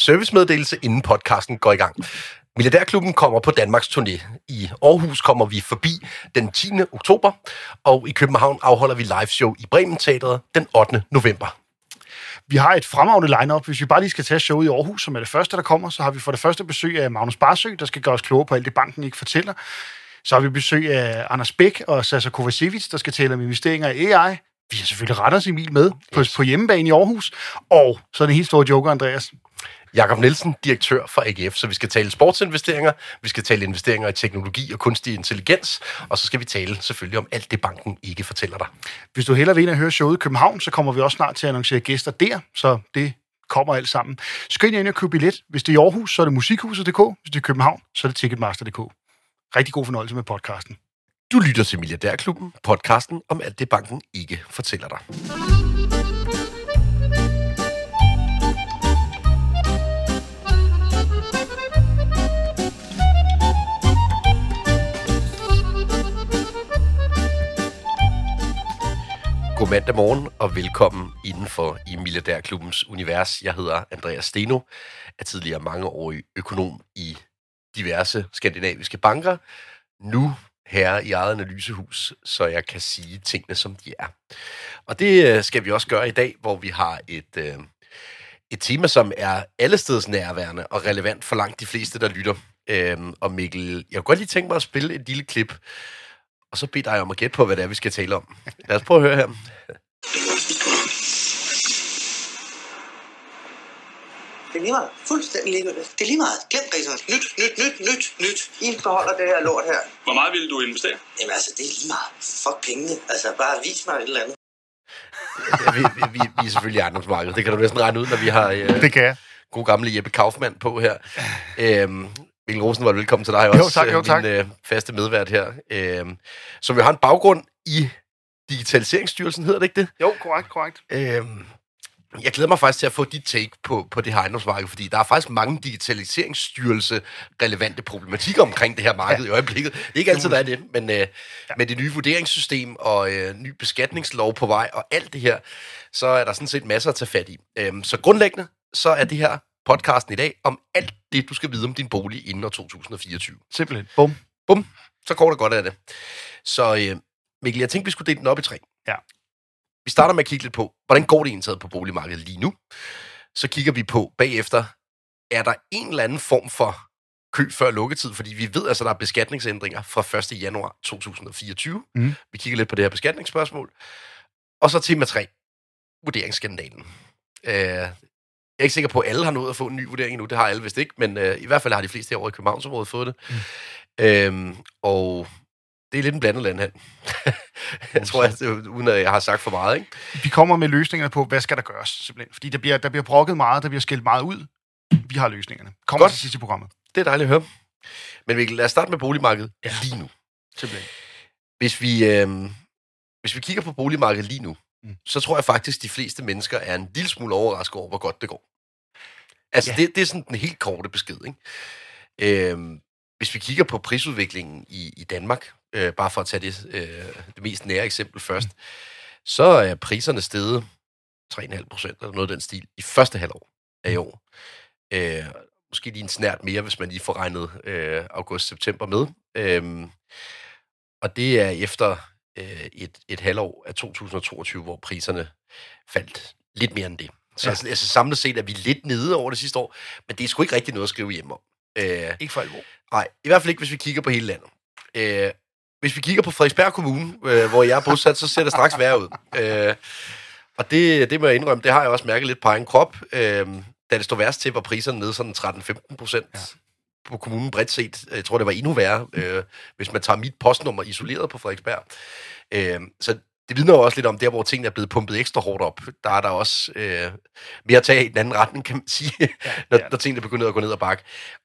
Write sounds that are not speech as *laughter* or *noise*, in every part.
servicemeddelelse, inden podcasten går i gang. Milliardærklubben kommer på Danmarks turné. I Aarhus kommer vi forbi den 10. oktober, og i København afholder vi live show i Bremen Teatret den 8. november. Vi har et fremragende lineup. Hvis vi bare lige skal tage showet i Aarhus, som er det første, der kommer, så har vi for det første besøg af Magnus Barsø, der skal gøre os klogere på alt det, banken ikke fortæller. Så har vi besøg af Anders Bæk og Sasa Kovacevic, der skal tale om investeringer i AI. Vi har selvfølgelig Randers Emil med på, på hjemmebane i Aarhus. Og så er det helt stor joker, Andreas. Jakob Nielsen, direktør for AGF. Så vi skal tale sportsinvesteringer, vi skal tale investeringer i teknologi og kunstig intelligens, og så skal vi tale selvfølgelig om alt det, banken ikke fortæller dig. Hvis du hellere vil ind og høre showet i København, så kommer vi også snart til at annoncere gæster der, så det kommer alt sammen. Skal ind og købe billet. Hvis det er i Aarhus, så er det musikhuset.dk. Hvis det er i København, så er det ticketmaster.dk. Rigtig god fornøjelse med podcasten. Du lytter til Milliardærklubben, podcasten om alt det, banken ikke fortæller dig. God mandag morgen og velkommen indenfor i Milliardærklubbens univers. Jeg hedder Andreas Steno, er tidligere mangeårig økonom i diverse skandinaviske banker. Nu herre i eget analysehus, så jeg kan sige tingene, som de er. Og det øh, skal vi også gøre i dag, hvor vi har et, øh, et tema, som er allesteds nærværende og relevant for langt de fleste, der lytter. Øhm, og Mikkel, jeg kunne godt lige tænke mig at spille et lille klip, og så beder dig om at gætte på, hvad det er, vi skal tale om. Lad os prøve at høre her. Det er lige meget. Fuldstændig ligegyldigt. Det er lige meget. Glem risikoen. Nyt, nyt, nyt, nyt, nyt. I beholder det her lort her. Hvor meget vil du investere? Jamen altså, det er lige meget. Fuck pengene. Altså, bare vis mig et eller andet. Vi, vi, vi, vi er selvfølgelig ejendomsmarkedet. Det kan du næsten regne ud, når vi har øh, Det kan jeg. god gamle Jeppe Kaufmann på her. Øhm, Mikkel Rosenvold, velkommen til dig også. tak, jo, øh, tak. Min øh, faste medvært her. Øhm, som jo har en baggrund i Digitaliseringsstyrelsen, hedder det ikke det? Jo, korrekt, korrekt. Øhm, jeg glæder mig faktisk til at få dit take på, på det her ejendomsmarked, fordi der er faktisk mange digitaliseringsstyrelse relevante problematikker omkring det her marked ja. i øjeblikket. Det er ikke altid, der er det, men øh, ja. med det nye vurderingssystem og øh, ny beskatningslov på vej og alt det her, så er der sådan set masser at tage fat i. Øhm, så grundlæggende, så er det her podcasten i dag om alt det, du skal vide om din bolig inden år 2024. Simpelthen. Bum. Bum, så går det godt af det. Så øh, Mikkel, jeg tænkte, vi skulle dele den op i tre. Ja. Vi starter med at kigge lidt på, hvordan går det egentlig på boligmarkedet lige nu? Så kigger vi på bagefter, er der en eller anden form for kø før lukketid? Fordi vi ved altså, der er beskatningsændringer fra 1. januar 2024. Mhm. Vi kigger lidt på det her beskatningsspørgsmål. Og så tema 3, vurderingsskandalen. Øh, jeg er ikke sikker på, at alle har nået at få en ny vurdering endnu. Det har alle vist ikke, men øh, i hvert fald har de fleste herovre i Københavnsområdet fået det. Mm. Øhm, og det er lidt en blandet land her. *laughs* jeg tror, at, det- uden at jeg har sagt for meget, ikke? Vi kommer med løsningerne på, hvad skal der gøres, simpelthen. Fordi der bliver, der bliver brokket meget, der bliver skældt meget ud. Vi har løsningerne. Kommer Godt. til sidst i programmet. Det er dejligt at høre. Men Mikkel, lad os starte med boligmarkedet ja. Lige nu. Simpelthen. Hvis vi, øh, hvis vi kigger på boligmarkedet lige nu, mm. Så tror jeg faktisk, at de fleste mennesker er en lille smule overrasket over, hvor godt det går. Altså, ja. Ja. det, det er sådan den helt korte besked, ikke? Øh, hvis vi kigger på prisudviklingen i, i Danmark, øh, bare for at tage det, øh, det mest nære eksempel først, mm. så er priserne steget 3,5 procent eller noget af den stil i første halvår af i år. Øh, måske lige en snært mere, hvis man lige får regnet øh, august-september med. Øh, og det er efter øh, et, et halvår af 2022, hvor priserne faldt lidt mere end det. Så Ja. ja. altså, samlet set er vi lidt nede over det sidste år, men det er sgu ikke rigtig noget at skrive hjem om. Øh, Ikke for alvor. nej, i hvert fald ikke, hvis vi kigger på hele landet. Øh, hvis vi kigger på Frederiksberg Kommune, øh, hvor jeg er bosat, så ser det straks værre ud. Øh, og det, det må jeg indrømme, det har jeg også mærket lidt på egen krop. Øh, da det stod værst til, var priserne nede sådan 13-15 procent ja. på kommunen bredt set. Jeg tror, det var endnu værre, øh, hvis man tager mit postnummer isoleret på Frederiksberg. Øh, så det vidner jo også lidt om der, hvor tingene er blevet pumpet ekstra hårdt op. Der er der også øh, mere at tage i den anden retning, kan man sige, ja, når, ja. når tingene begynder at gå ned ad bakke.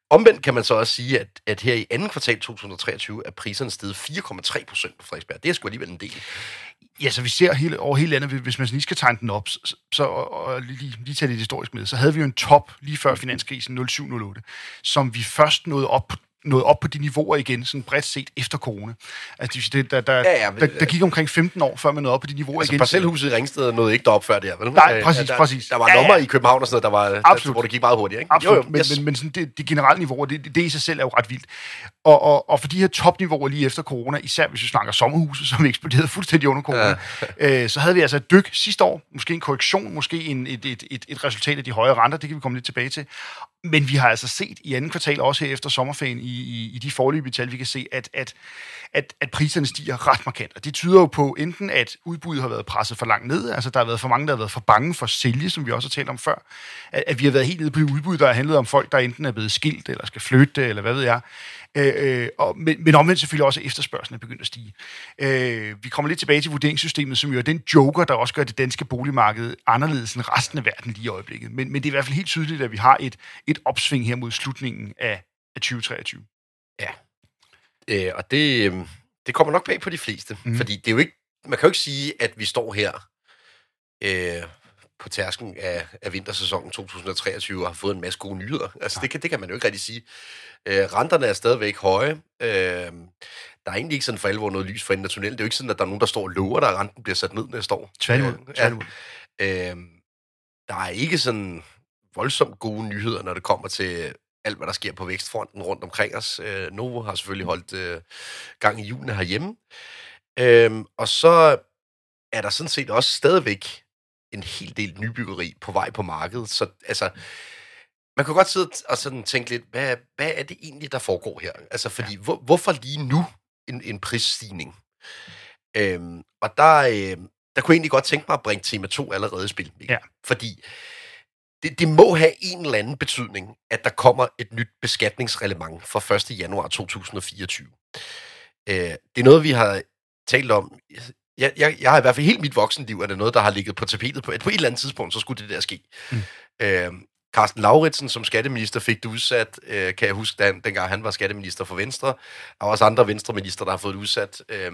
Omvendt kan man så også sige, at, at her i anden kvartal 2023 er priserne steget 4,3 procent på Frederiksberg. Det er sgu alligevel en del. Ja, så vi ser hele, over hele landet, hvis man lige skal tegne den op, så, så og, og lige, lige tage det historisk med, så havde vi jo en top lige før finanskrisen 07-08, som vi først nåede op nået op på de niveauer igen, sådan bredt set efter corona. Altså, det, der, der, Ja, ja, men- der, der gik omkring 15 år, før man nåede op på de niveauer Altså, igen. parcelhuset i Ringsted nåede ikke derop før der, vel? Nej, præcis, der, præcis. Der var Ja, ja. nummer i København og sådan noget, der var, Absolut. Der, hvor det gik meget hurtigt, ikke? Absolut, Jo, jo, men, yes. men, men sådan det, de generelle niveauer, det, det, det i sig selv er jo ret vildt. Og, og, og for de her topniveauer lige efter corona, især hvis vi snakker sommerhuse, som *laughs* eksploderede fuldstændig under corona, ja. *laughs* øh, så havde vi altså et dyk sidste år, måske en korrektion, måske en, et, et, et, et resultat af de høje renter, det kan vi komme lidt tilbage til. Men vi har altså set i anden kvartal, også her efter sommerferien, i, i, i de forløbige tal, vi kan se, at, at, at, at priserne stiger ret markant. Og det tyder jo på enten, at udbuddet har været presset for langt ned, altså der har været for mange, der har været for bange for at sælge, som vi også har talt om før, at, at vi har været helt nede på udbud, der har handlet om folk, der enten er blevet skilt, eller skal flytte, eller hvad ved jeg. Øh, øh, og, men, men omvendt selvfølgelig også, at efterspørgselen er begyndt at stige. Øh, vi kommer lidt tilbage til vurderingssystemet, som jo er den joker, der også gør det danske boligmarked anderledes end resten af verden lige i øjeblikket. Men, men det er i hvert fald helt tydeligt, at vi har et, et opsving her mod slutningen af, af 2023. Øh, og det, øh, det kommer nok bag på de fleste. Mm. Fordi det er jo ikke, man kan jo ikke sige, at vi står her øh, på tærsken af, af vintersæsonen 2023 og har fået en masse gode nyheder. Altså, det kan, det kan man jo ikke rigtig sige. Øh, renterne er stadigvæk høje. Øh, der er egentlig ikke sådan for alvor noget lys for enden af tunnelen. Det er jo ikke sådan, at der er nogen, der står og lover, at renten bliver sat ned næste år. Tværtimod. Tværtimod. Øh, der er ikke sådan voldsomt gode nyheder, når det kommer til alt, hvad der sker på vækstfronten rundt omkring os. Øh, Novo har selvfølgelig holdt øh, gang i julen herhjemme. Øh, og så er der sådan set også stadigvæk en hel del nybyggeri på vej på markedet. Så altså, man kan godt sidde og sådan tænke lidt, hvad, hvad er det egentlig, der foregår her? Altså, fordi, ja. hvor, hvorfor lige nu en, en prisstigning? Øhm, og der, øh, der kunne jeg egentlig godt tænke mig at bringe tema 2 allerede i spil. Mikkel. Ja. Fordi det, det må have en eller anden betydning, at der kommer et nyt beskatningsreglement fra 1. januar 2024. Øh, det er noget, vi har talt om. Jeg, jeg, jeg har i hvert fald helt mit voksenliv, er det noget, der har ligget på tapetet på, at på et eller andet tidspunkt, så skulle det der ske. Mm. Øh, Carsten Lauritsen som skatteminister fik det udsat, øh, kan jeg huske, da, dengang han var skatteminister for Venstre. Der er også andre venstreminister, der har fået det udsat. Øh,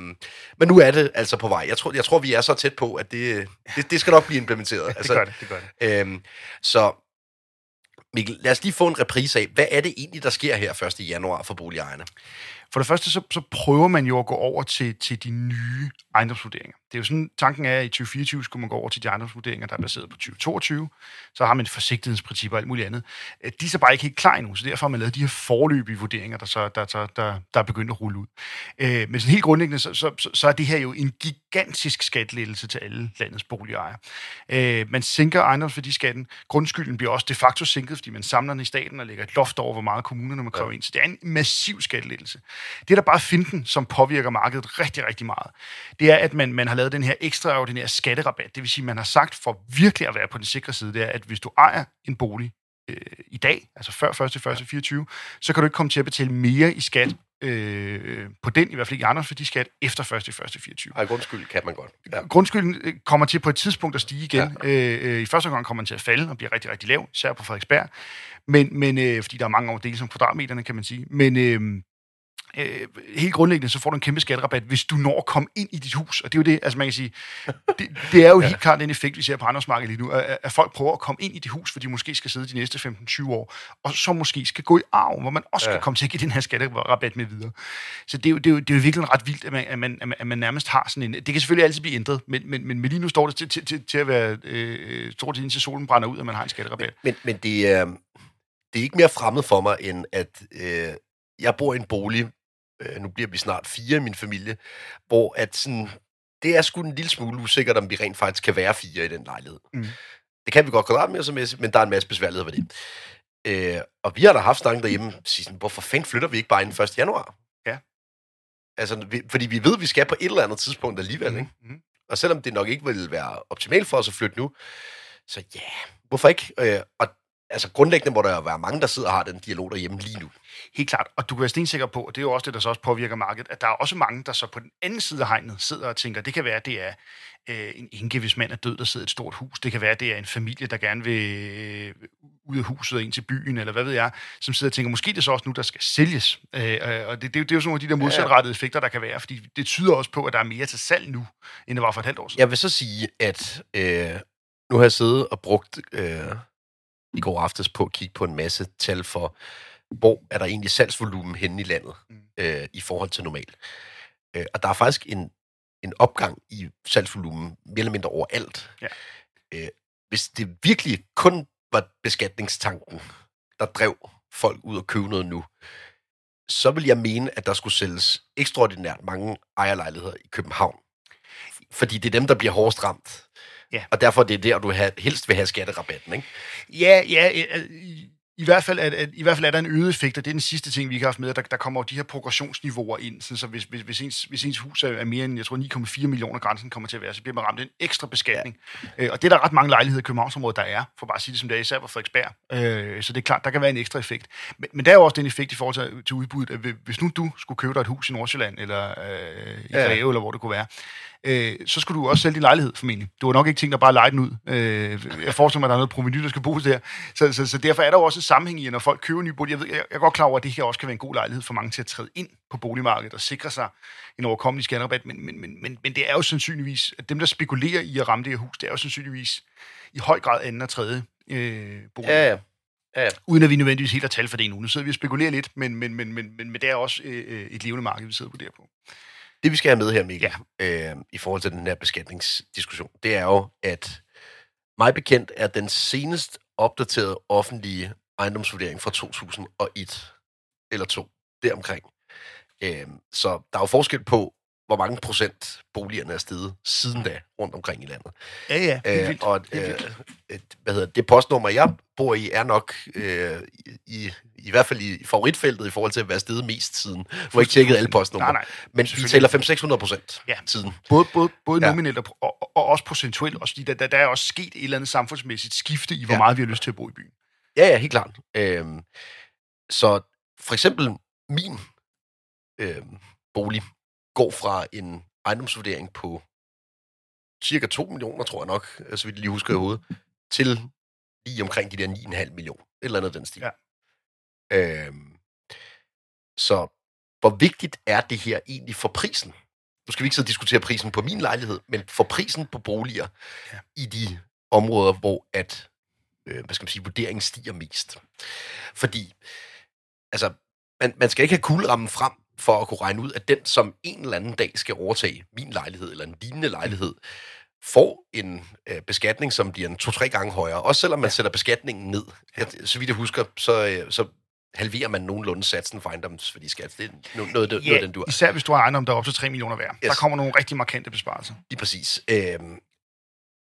men nu er det altså på vej. Jeg tror, jeg tror vi er så tæt på, at det, det, det skal nok blive implementeret. *laughs* Det altså, gør det, det gør det. Øhm, så Mikkel, lad os lige få en reprise af, hvad er det egentlig, der sker her 1. januar for boligejerne? For det første, så, så prøver man jo at gå over til, til de nye ejendomsvurderinger. Det er jo sådan, tanken er, at i 2024 skulle man gå over til de ejendomsvurderinger, der er baseret på 2022. Så har man forsigtighedsprincipper og alt muligt andet. Øh, De er så bare ikke helt klar endnu, så derfor har man lavet de her forløbige vurderinger, der, så, der, der, der, der er begyndt at rulle ud. Øh, Men sådan helt grundlæggende, så, så, så, er det her jo en gigantisk skatlettelse til alle landets boligejere. Øh, Man sænker ejendomsværdiskatten. Grundskylden bliver også de facto sænket, fordi man samler den i staten og lægger et loft over, hvor meget kommunerne må kræve ja. ind. Så det er en massiv skattelettelse. Det er der bare finden, som påvirker markedet rigtig, rigtig meget. Det er, at man, man har lavet den her ekstraordinære skatterabat. Det vil sige, man har sagt for virkelig at være på den sikre side, det er, at hvis du ejer en bolig øh, i dag, altså før 1. 1. 24, så kan du ikke komme til at betale mere i skat øh, på den, i hvert fald ikke i andre, fordi skat efter 1. 1. 24. Ej, grundskyld kan man godt. Ja. Grundskylden øh, kommer til på et tidspunkt at stige igen. Ja. Øh, øh, I første omgang kommer den til at falde og bliver rigtig, rigtig lav, især på Frederiksberg. Men, men øh, fordi der er mange år dele som kvadratmeterne, kan man sige. Men øh, øh, helt grundlæggende, så får du en kæmpe skatterabat, hvis du når at komme ind i dit hus. Og det er jo det, altså man kan sige, det, det er jo *laughs* ja. helt klart den effekt, vi ser på ejendomsmarkedet lige nu, at, at folk prøver at komme ind i det hus, hvor de måske skal sidde de næste 15-20 år, og så måske skal gå i arv, hvor man også ja. skal komme til at give den her skatterabat med videre. Så det er jo, det er jo, det er jo virkelig ret vildt, at man, at, man, at man- at man nærmest har sådan en... Det kan selvfølgelig altid blive ændret, men, men, men lige nu står det til, til, til, til at være øh, stort set indtil solen brænder ud, at man har en skatterabat. Men, men det, er, det er ikke mere fremmed for mig, end at øh, jeg bor i en bolig, øh, nu bliver vi snart fire i min familie, hvor at sådan, det er sgu en lille smule usikkert, om vi rent faktisk kan være fire i den lejlighed. Mm. Det kan vi godt kvadratmetermæssigt, men der er en masse besværligheder ved det. Øh, og vi har da haft snakken derhjemme, sige sådan, hvorfor fanden flytter vi ikke bare inden 1. januar? Ja. Altså, vi, fordi vi ved, at vi skal på et eller andet tidspunkt alligevel, ikke? Mm. Og selvom det nok ikke vil være optimalt for os at flytte nu, så ja, hvorfor ikke? Øh, og altså grundlæggende må der jo være mange, der sidder og har den dialog derhjemme lige nu. Helt klart, og du kan være stensikker på, og det er jo også det, der så også påvirker markedet, at der er også mange, der så på den anden side af hegnet sidder og tænker, det kan være, at det er øh, en enke, hvis mand er død, der sidder i et stort hus. Det kan være, at det er en familie, der gerne vil øh, ud af huset og ind til byen, eller hvad ved jeg, som sidder og tænker, måske det er så også nu, der skal sælges. Øh, og det, det, er jo- det er jo sådan nogle af de der modsatrettede effekter, der kan være, fordi det tyder også på, at der er mere til salg nu, end det var for et halvt år siden. Jeg vil så sige, at øh, nu har jeg siddet og brugt øh, i går aftes på at kigge på en masse tal for, hvor er der egentlig salgsvolumen henne i landet Mm. øh, i forhold til normalt. Øh, og der er faktisk en, en opgang i salgsvolumen mere eller mindre overalt. Ja. Øh, hvis det virkelig kun var beskatningstanken, der drev folk ud og købe noget nu, så vil jeg mene, at der skulle sælges ekstraordinært mange ejerlejligheder i København. Fordi det er dem, der bliver hårdest ramt. Ja. Og derfor er det der, du helst vil have skatterabatten, ikke? Ja, ja, øh, i, i, hvert fald, at, at, i hvert fald er der en øget effekt, og det er den sidste ting, vi ikke har haft med, at der, der kommer jo de her progressionsniveauer ind, sådan, så hvis, hvis, hvis, ens, hvis ens hus er er mere end, jeg tror, 9,4 millioner grænsen kommer til at være, så bliver man ramt af en ekstra beskatning. Ja. Øh, og det er der ret mange lejligheder i Københavnsområdet, der er, for bare at sige det som det er, især på Frederiksberg. Øh, så det er klart, der kan være en ekstra effekt. Men, men der er jo også den effekt i forhold til, til udbuddet, at hvis- nu du skulle købe dig et hus i Nordsjælland, eller øh, i Ja. Greve, eller hvor det kunne være, øh, så skulle du også sælge din lejlighed, formentlig. Du har nok ikke tænkt dig bare at lege den ud. Øh, jeg forestiller mig, at der er noget proveny, der skal bruges der. Så, så, så derfor er der jo også en sammenhæng i, at når folk køber nye boliger, jeg, ved, jeg, jeg er godt klar over, at det her også kan være en god lejlighed for mange til at træde ind på boligmarkedet og sikre sig en overkommelig skatterabat, men, men, men, men, men det er jo sandsynligvis, at dem, der spekulerer i at ramme det her hus, det er jo sandsynligvis i høj grad anden og tredje øh, bolig. Ja, ja. ja. Uden at vi nødvendigvis helt har tal for det endnu. Nu sidder vi og spekulerer lidt, men, men, men, men, men, men det er også øh, et levende marked, vi sidder og vurderer på. Det vi skal have med her, Mikkel, ja. øh, i forhold til den her beskatningsdiskussion, det er jo, at mig bekendt er den senest opdaterede offentlige ejendomsvurdering fra 2001 eller 2, deromkring. Øh, så der er jo forskel på, hvor mange procent boligerne er steget siden da rundt omkring i landet. Ja, ja. Helt Øh, vildt. og Helt øh, vildt. et, hvad hedder det, det postnummer, jeg bor i, er nok øh, i, i, hvert fald i favoritfeltet i forhold til at være steget mest siden. Har jeg ikke tjekket alle postnumre, Nej, nej. men vi tæller 500-600 procent Ja. siden. Både, både, både Ja. nominelt og, og, og også procentuelt, også fordi der, der, der er også sket et eller andet samfundsmæssigt skifte i, hvor Ja. ja. meget vi har lyst til at bo i byen. Ja, ja, helt klart. Øhm, så for eksempel min øhm, bolig går fra en ejendomsvurdering på cirka 2 millioner, tror jeg nok, øh, så vidt lige husker i hovedet, til lige omkring de der 9,5 millioner. Et eller andet den stil. Ja. Øhm, så hvor vigtigt er det her egentlig for prisen? Nu skal vi ikke og diskutere prisen på min lejlighed, men for prisen på boliger Ja. i de områder, hvor at, øh, hvad skal man sige, vurderingen stiger mest. Fordi, altså, man, man skal ikke have kuglerammen frem for at kunne regne ud, at den, som en eller anden dag skal overtage min lejlighed eller en lignende lejlighed, får en øh, beskatning, som bliver en to-tre gange højere. Også selvom man ja. sætter beskatningen ned. Ja. Så vidt jeg husker, så, øh, så halverer man nogenlunde satsen for ejendomsværdiskat. Det er no- noget, noget, noget af den du især hvis du har ejendom, der er op til 3 millioner værd. Yes. Der kommer nogle rigtig markante besparelser. Lige præcis. Øhm,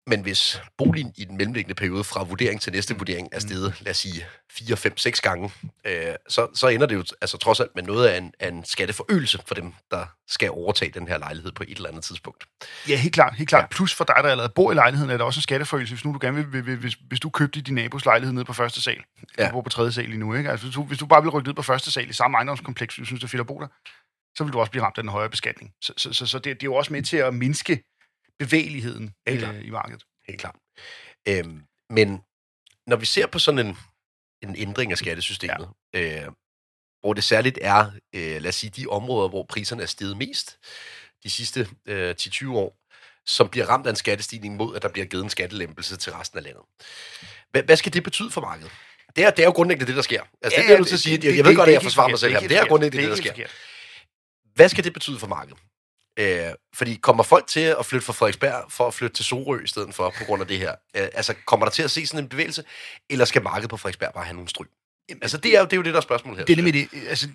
men hvis boligen i den mellemliggende periode fra vurdering til næste vurdering er steget, lad os sige, 4, 5, 6 gange, øh, så, så ender det jo altså trods alt med noget af en, af en skatteforøgelse for dem, der skal overtage den her lejlighed på et eller andet tidspunkt. Ja, helt klart. Helt klart. Ja. Plus for dig, der allerede bor i lejligheden, er der også en skatteforøgelse, hvis nu du gerne vil, hvis, hvis du købte din nabos lejlighed nede på første sal. Ja. Du bor på tredje sal lige nu, ikke? Altså, hvis, du, hvis du bare vil rykke ned på første sal i samme ejendomskompleks, du synes, det er fedt at bo der, så vil du også blive ramt af den højere beskatning. Så, så, så, så det, det er jo også med til at mindske bevægeligheden øh, i markedet. Helt klart. Øhm, men når vi ser på sådan en, en ændring af skattesystemet, ja. øh, hvor det særligt er, øh, lad os sige, de områder, hvor priserne er steget mest de sidste øh, 10-20 år, som bliver ramt af en skattestigning mod, at der bliver givet en skattelempelse til resten af landet. Hvad, hvad skal det betyde for markedet? Det er, det er jo grundlæggende det, der sker. Altså, ja, det er jeg nødt til at sige. Jeg, jeg ved godt, at jeg forsvarer mig selv her, men det er grundlæggende det, der sker. Hvad skal det betyde for markedet? Øh, fordi kommer folk til at flytte fra Frederiksberg for at flytte til Sorø i stedet for, på grund af det her? Øh, altså, kommer der til at se sådan en bevægelse, eller skal markedet på Frederiksberg bare have nogle stryg? Altså, det er jo det, er jo det der er spørgsmål her. Det er nemlig det. Altså,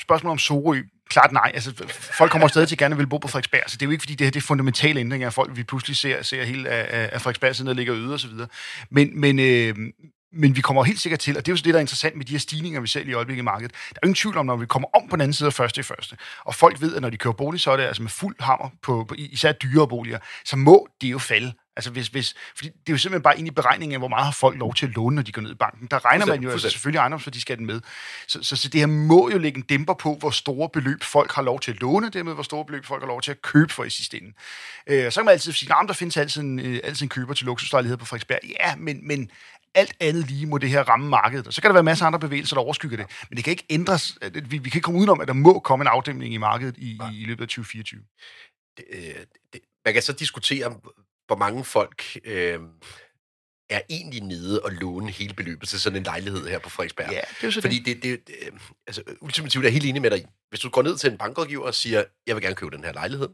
spørgsmålet om Sorø, klart nej. Altså, folk kommer stadig til gerne vil bo på Frederiksberg, så det er jo ikke, fordi det her det er fundamentale ændringer af folk, vi pludselig ser, ser hele af, af, Frederiksberg siden der ligger øde og så videre. Men, men, øh, men vi kommer helt sikkert til, og det er jo så det, der er interessant med de her stigninger, vi ser i øjeblikket i markedet. Der er jo ingen tvivl om, når vi kommer om på den anden side af første i første, og folk ved, at når de kører bolig, så er det altså med fuld hammer på, på især dyre boliger, så må det jo falde. Altså hvis, hvis, fordi det er jo simpelthen bare ind i beregningen af, hvor meget har folk lov til at låne, når de går ned i banken. Der regner man jo altså selvfølgelig ejendomsværdiskatten med. Så, så, så det her må jo lægge en dæmper på, hvor store beløb folk har lov til at låne, dermed hvor store beløb folk har lov til at købe for i sidste ende. Øh, så kan man altid sige, at der findes altid en, øh, altid en køber til luksuslejligheder på Frederiksberg. Ja, men, men alt andet lige må det her ramme markedet. Og så kan der være masser af andre bevægelser, der overskygger det. Men det kan ikke ændres. Vi, vi kan ikke komme udenom, at der må komme en afdæmning i markedet i, i, i løbet af 2024. det, øh, det, man kan så diskutere, hvor mange folk øh, er egentlig nede og låne hele beløbet til sådan en lejlighed her på Frederiksberg. Ja, det er så Fordi det, det, det øh, altså, ultimativt er jeg helt enig med dig i. Hvis du går ned til en bankrådgiver og siger, jeg vil gerne købe den her lejlighed,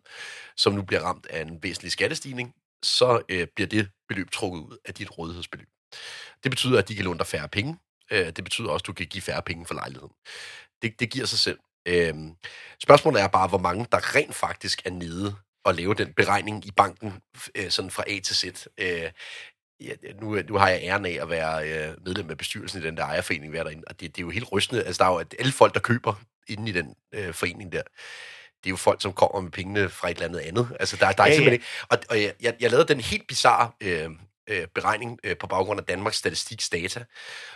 som nu bliver ramt af en væsentlig skattestigning, så øh, bliver det beløb trukket ud af dit rådighedsbeløb. Det betyder, at de kan låne dig færre penge. Øh, det betyder også, at du kan give færre penge for lejligheden. Det, det giver sig selv. Øh, spørgsmålet er bare, hvor mange der rent faktisk er nede og lave den beregning i banken, øh, sådan fra A til Z. Øh, ja, nu, nu har jeg æren af at være øh, medlem af bestyrelsen i den der ejerforening, vi er derinde, og det, det er jo helt rystende. Altså, der er jo at alle folk, der køber inde i den øh, forening der, det er jo folk, som kommer med pengene fra et eller andet andet. Altså, der, der er Ja, ja, ja. simpelthen ikke... Og, og jeg, jeg, jeg lavede den helt bizarre øh, øh, beregning øh, på baggrund af Danmarks Statistiks data,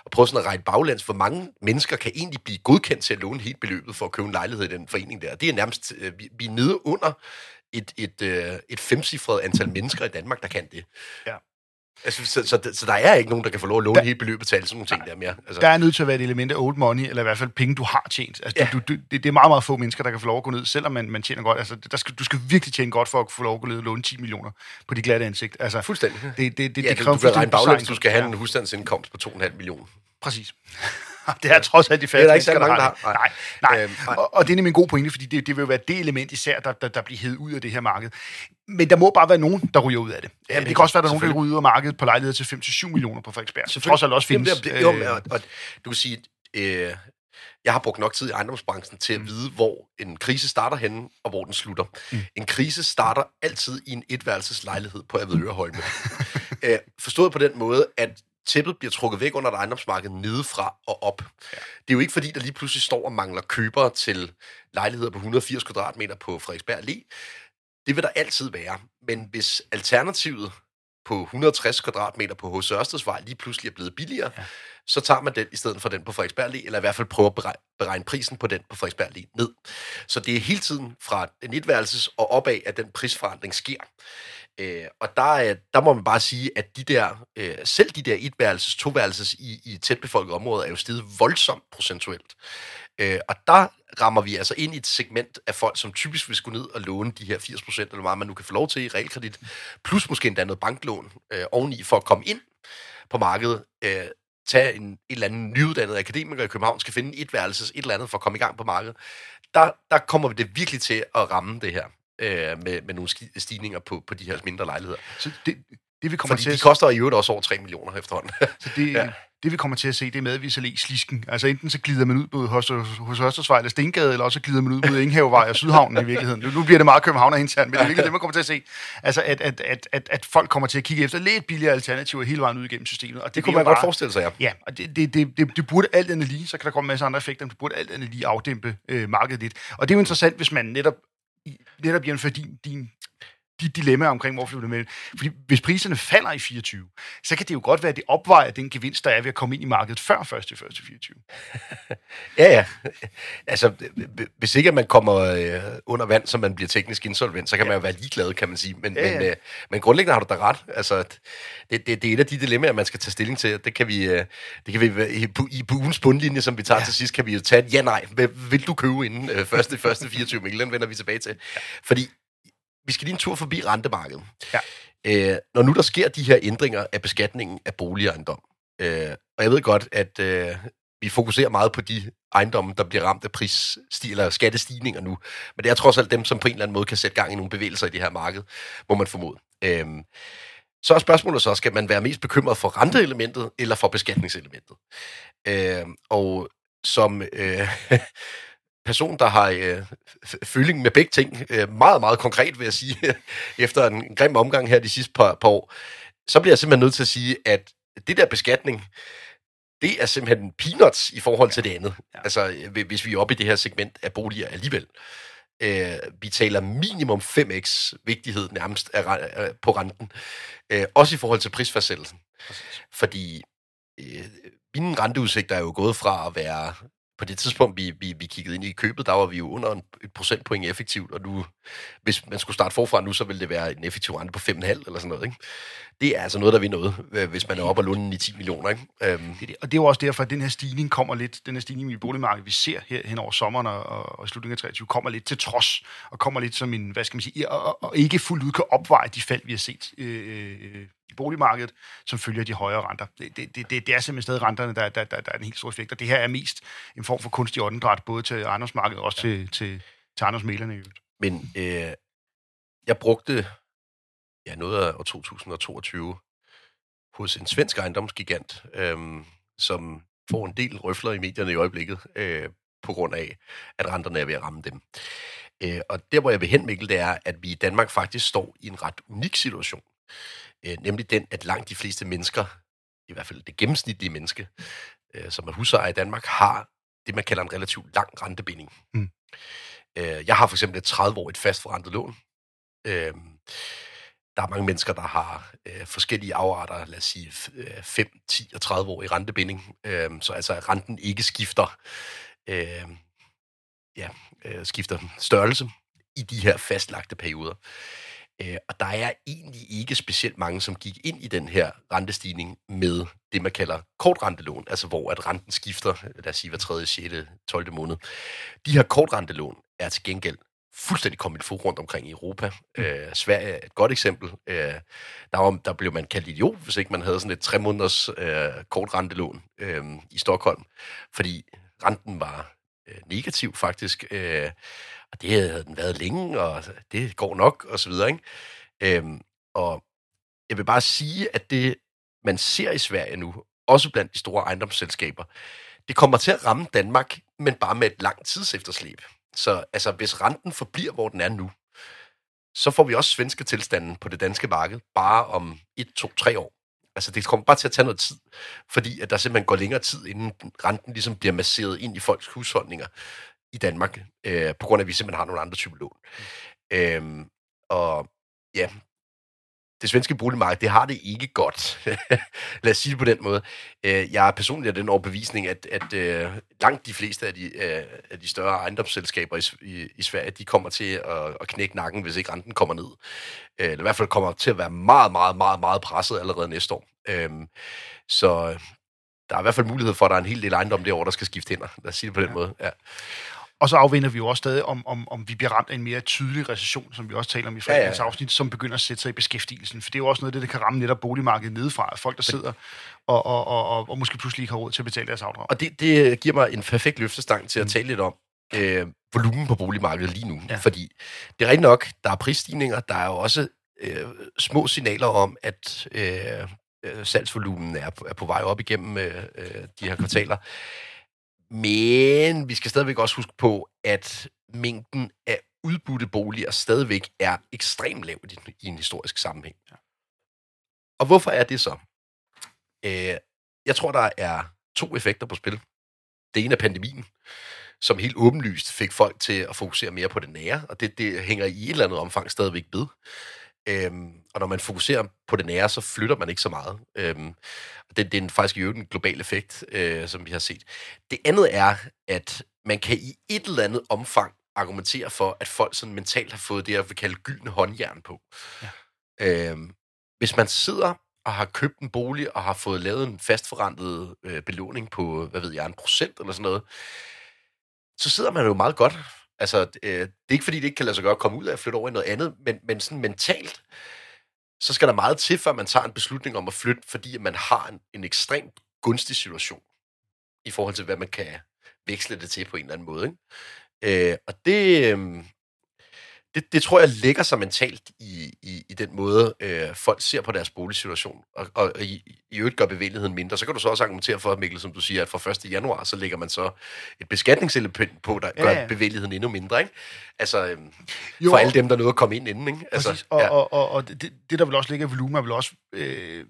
og prøve sådan at regne baglands, hvor mange mennesker kan egentlig blive godkendt til at låne helt beløbet for at købe en lejlighed i den forening der. Det er nærmest... Øh, vi, vi er nede under et, et, øh, et femcifret antal mennesker i Danmark, der kan det. Ja. Altså, så, så, så der er ikke nogen, der kan få lov at låne Der- helt beløbet til alle sådan nogle ting der mere. Altså, Der er nødt til at være et element af old money, eller i hvert fald penge, du har tjent. Altså, Ja. du, du, det, det er meget, meget få mennesker, der kan få lov at gå ned, selvom man, man tjener godt. Altså, der skal, du skal virkelig tjene godt for at få lov at gå ned og låne 10 millioner på dit glatte ansigt. Altså, fuldstændig. det, det, det, ja, det du, kræver du regne fuldstændig design. du skal have Ja. en husstandsindkomst på 2,5 millioner. Præcis. *laughs* det er trods alt de Det færreste er der mennesker, mange, har der det. har. Nej, nej. Øhm, nej. Og, og det er nemlig en god pointe, fordi det, det vil jo være det element især, der, der, der bliver hævet ud af det her marked. Men der må bare være nogen, der ryger ud af det. Ja, det kan også være, der er nogen, der ryger ud af markedet på lejligheder til 5-7 millioner på Frederiksberg. Trods alt også findes. Jamen, det, er- jo, øh, og, og, du kan sige, øh, jeg har brugt nok tid i ejendomsbranchen til at vide, hvor en krise starter henne, og hvor den slutter. Mm. En krise starter altid i en etværelseslejlighed på Avedøreholme. *laughs* øh, forstået på den måde, at tæppet bliver trukket væk under et ejendomsmarked nedefra og op. Ja. Det er jo ikke fordi, der lige pludselig står og mangler købere til lejligheder på 180 kvadratmeter på Frederiksberg Allé. Det vil der altid være. Men hvis alternativet på 160 kvadratmeter på H.C. Ørstedsvej lige pludselig er blevet billigere, ja. så tager man den i stedet for den på Frederiksberg Allé, eller i hvert fald prøver at beregne, prisen på den på Frederiksberg Allé ned. Så det er hele tiden fra den etværelses og opad, at den prisforandring sker. Øh, og der, øh, der må man bare sige, at de der, øh, selv de der etværelses, toværelses i, i tætbefolkede områder er jo steget voldsomt procentuelt. Øh, og der rammer vi altså ind i et segment af folk, som typisk vil skulle ned og låne de her 80% eller meget man nu kan få lov til i realkredit, plus måske endda noget banklån øh, oveni for at komme ind på markedet. Øh, tage en, en eller anden nyuddannet akademiker i København, skal finde et værelses, et eller andet for at komme i gang på markedet. Der, der kommer vi det virkelig til at ramme det her øh, med, med nogle stigninger på, på de her mindre lejligheder. Så det, det vi kommer Fordi til de at koster i øvrigt også over 3 millioner efterhånden. Så det, *laughs* ja. Det vi kommer til at se, det er medvis at lægge slisken. Altså enten så glider man ud mod hos, hos Østersvej eller Stengade, eller også så glider man ud mod Ingehavevej og Sydhavnen i virkeligheden. Nu, nu bliver det meget København internt, men det er virkelig det, man kommer til at se. Altså at, at, at, at, at folk kommer til at kigge efter lidt billigere alternativer hele vejen ud igennem systemet. Og det, Det kunne man jo godt bare- forestille sig, ja. Ja, og det, det, det, det, det burde alt andet lige, så kan der komme en masse andre effekter, men det burde alt andet lige afdæmpe øh, markedet lidt. Og det er jo interessant, hvis man netop, netop igen for din, din, de dilemmaer omkring, hvor flytter med. Fordi hvis priserne falder i 24, så kan det jo godt være, at det opvejer den gevinst, der er ved at komme ind i markedet før 1. 1. 24. Ja, ja. Altså, hvis ikke man kommer øh, under vand, så man bliver teknisk insolvent, så kan man jo være ligeglad, kan man sige. Men, Ja, ja. Men, øh, men grundlæggende har du da ret. Altså, det, det, det er et af de dilemmaer, man skal tage stilling til. Det kan vi, øh, det kan vi i, i ugens bundlinje, som vi tager Ja. ja. til sidst, kan vi jo tage et ja-nej. Vil, du købe inden øh, første, første 24 Mikkel? Den vender vi tilbage til. Fordi vi skal lige en tur forbi rentemarkedet. Ja. Øh, når nu der sker de her ændringer af beskatningen af boligejendom, øh, og jeg ved godt, at øh, vi fokuserer meget på de ejendomme, der bliver ramt af prisstig eller skattestigninger nu, men det er trods alt dem, som på en eller anden måde kan sætte gang i nogle bevægelser i det her marked, må man formode. Øhm, så er spørgsmålet så, skal man være mest bekymret for renteelementet eller for beskatningselementet? Øhm, og som øh, person, der har øh, føling med begge ting, øh, meget, meget konkret vil jeg sige, *laughs* efter en grim omgang her de sidste par, par år, så bliver jeg simpelthen nødt til at sige, at det der beskatning, det er simpelthen peanuts i forhold til det andet. Ja. Altså, hvis vi er oppe i det her segment af boliger alligevel. Øh, vi taler minimum 5x vigtighed nærmest af, re- øh, på renten. Øh, også i forhold til prisfastsættelsen. Fordi øh, mine renteudsigter er jo gået fra at være... På det tidspunkt, vi, vi, vi kiggede ind i købet, der var vi jo under en, et procentpoint effektivt, og nu, hvis man skulle starte forfra nu, så ville det være en effektiv rente på 5,5 eller sådan noget. Ikke? Det er altså noget, der vil noget, øh, hvis man er oppe og låne i 10 millioner. Ikke? Øhm, Det det. Og det er jo også derfor, at den her stigning kommer lidt, den her stigning i boligmarkedet, vi ser her hen over sommeren og, og, slutningen af 23, kommer lidt til trods, og kommer lidt som en, hvad skal man sige, og, og, og ikke fuldt ud kan opveje de fald, vi har set øh, øh boligmarkedet, som følger de højere renter. Det, det, det, det er simpelthen stadig renterne, der, der, der, der er en helt stor effekt, og det her er mest en form for kunstig åndedræt, både til ejendomsmarkedet og også ja. til, til, til ejendomsmælerne i øvrigt. Men øh, jeg brugte ja, noget af år 2022 hos en svensk ejendomsgigant, øh, som får en del røfler i medierne i øjeblikket, øh, på grund af, at renterne er ved at ramme dem. Øh, og der, hvor jeg vil hen, Mikkel, det er, at vi i Danmark faktisk står i en ret unik situation. Øh, nemlig den, at langt de fleste mennesker, i hvert fald det gennemsnitlige menneske, øh, som er husejer i Danmark, har det, man kalder en relativt lang rentebinding. Mm. Øh, jeg har for eksempel et 30-årigt fastforrentet lån. Øh, der er mange mennesker, der har øh, forskellige afarter, lad os sige 5, 10 og 30 år i rentebinding, øh, så altså renten ikke skifter, øh, ja, øh, skifter størrelse i de her fastlagte perioder. Øh, og der er egentlig ikke specielt mange, som gik ind i den her rentestigning med det, man kalder kortrentelån, altså hvor at renten skifter, lad os sige hver 3., 6., 12. måned. De her kortrentelån er til gengæld fuldstændig kommet fod rundt omkring i Europa. Mm. Øh, Sverige er et godt eksempel. Øh, der, var, der blev man kaldt idiot, hvis ikke man havde sådan et tre måneders øh, kortrentelån øh, i Stockholm, fordi renten var øh, negativ faktisk. Øh, og det havde den været længe, og det går nok, og så videre. Ikke? Øhm, og jeg vil bare sige, at det, man ser i Sverige nu, også blandt de store ejendomsselskaber, det kommer til at ramme Danmark, men bare med et langt tidsefterslæb. Så altså, hvis renten forbliver, hvor den er nu, så får vi også svenske tilstanden på det danske marked bare om et, to, tre år. Altså, det kommer bare til at tage noget tid, fordi at der simpelthen går længere tid, inden renten ligesom bliver masseret ind i folks husholdninger i Danmark, øh, på grund af, at vi simpelthen har nogle andre typer lån. Mm. Øhm, og ja, det svenske boligmarked, det har det ikke godt. *laughs* Lad os sige det på den måde. Øh, jeg er personligt af den overbevisning, at, at øh, langt de fleste af de, øh, af de større ejendomsselskaber i, i, i Sverige, de kommer til at, at knække nakken, hvis ikke renten kommer ned. Eller i hvert fald kommer til at være meget, meget, meget, meget presset allerede næste år. Øhm, så der er i hvert fald mulighed for, at der er en hel del ejendom år, der skal skifte hænder. Lad os sige det på den ja. måde. Ja. Og så afvinder vi jo også stadig, om, om, om vi bliver ramt af en mere tydelig recession, som vi også taler om i fredagens ja, ja. afsnit, som begynder at sætte sig i beskæftigelsen. For det er jo også noget af det, der kan ramme netop boligmarkedet nedefra. Folk, der sidder og, og, og, og, og måske pludselig ikke har råd til at betale deres afdrag. Og det, det giver mig en perfekt løftestang til at mm. tale lidt om øh, volumen på boligmarkedet lige nu. Ja. Fordi det er rigtigt nok, der er prisstigninger, der er jo også øh, små signaler om, at øh, øh salgsvolumen er, er på vej op igennem øh, øh de her kvartaler. Men vi skal stadigvæk også huske på, at mængden af udbudte boliger stadigvæk er ekstremt lav i en historisk sammenhæng. Og hvorfor er det så? Øh, jeg tror, der er to effekter på spil. Det ene er pandemien, som helt åbenlyst fik folk til at fokusere mere på det nære, og det, det hænger i et eller andet omfang stadigvæk ved. Øhm, og når man fokuserer på det nære, så flytter man ikke så meget. Øhm, det, det er en, faktisk i øvrigt en global effekt, øh, som vi har set. Det andet er, at man kan i et eller andet omfang argumentere for, at folk sådan mentalt har fået det, jeg vil kalde gyldne håndjern på. Ja. Øhm, hvis man sidder og har købt en bolig og har fået lavet en fastforrentet øh, belåning på, hvad ved jeg, en procent eller sådan noget, så sidder man jo meget godt Altså, øh, det er ikke fordi, det ikke kan lade sig gøre at komme ud af at flytte over i noget andet, men, men sådan mentalt, så skal der meget til, før man tager en beslutning om at flytte, fordi man har en, en ekstremt gunstig situation i forhold til, hvad man kan veksle det til på en eller anden måde. Ikke? Øh, og det, øh, det, det tror jeg lægger sig mentalt i, i, i den måde, øh, folk ser på deres boligsituation, og, og i, i øvrigt gør bevægeligheden mindre. Så kan du så også argumentere for, Mikkel, som du siger, at fra 1. januar, så lægger man så et beskatningselement på, der ja, gør ja. bevægeligheden endnu mindre. Ikke? Altså, øh, jo, for alle dem, der nåede at komme ind inden. Ikke? Altså, præcis, og, ja. og, og, og det, det, der vil også ligge i volumen, er vel også... Øh,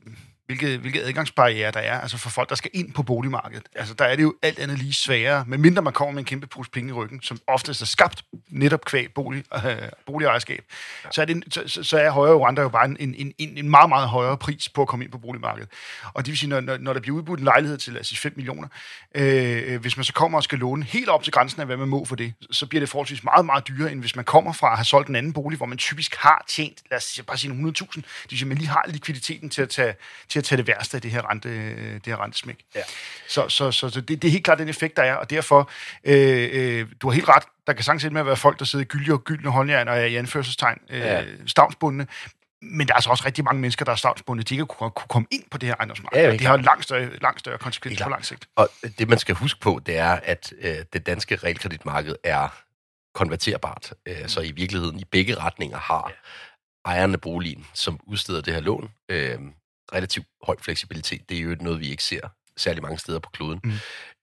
hvilke, hvilke adgangsbarriere der er, altså for folk, der skal ind på boligmarkedet. Altså, der er det jo alt andet lige sværere, medmindre man kommer med en kæmpe pose penge i ryggen, som oftest er skabt netop kvæg bolig, øh, boligejerskab. Ja. Så, er det, så, så er højere renter jo bare en, en, en, en meget, meget højere pris på at komme ind på boligmarkedet. Og det vil sige, når, når, når der bliver udbudt en lejlighed til, sige, 5 millioner, øh, hvis man så kommer og skal låne helt op til grænsen af, hvad man må for det, så bliver det forholdsvis meget, meget dyrere, end hvis man kommer fra at have solgt en anden bolig, hvor man typisk har tjent, lad os bare sige 100.000. Det vil sige, at man lige har likviditeten til at tage, til til at tage det værste af det her, rente, det her rentesmæk. Ja. Så, så, så, så det, det er helt klart den effekt, der er, og derfor, øh, øh, du har helt ret, der kan sagtens med at være folk, der sidder i gyldne og gyldne håndjern og er i anførselstegn øh, ja. stavnsbundne, Men der er altså også rigtig mange mennesker, der er stavnsbundet. De ikke kunne, kunne komme ind på det her ejendomsmarked. Ja, Ja, ja, det har langt større, langt større konsekvenser Helt på lang sigt. Og det, man skal huske på, det er, at øh, det danske realkreditmarked er konverterbart. Øh, så i virkeligheden, i begge retninger, har ejerne af boligen, som udsteder det her lån, øh, relativt høj fleksibilitet. Det er jo noget, vi ikke ser særlig mange steder på kloden. Mm.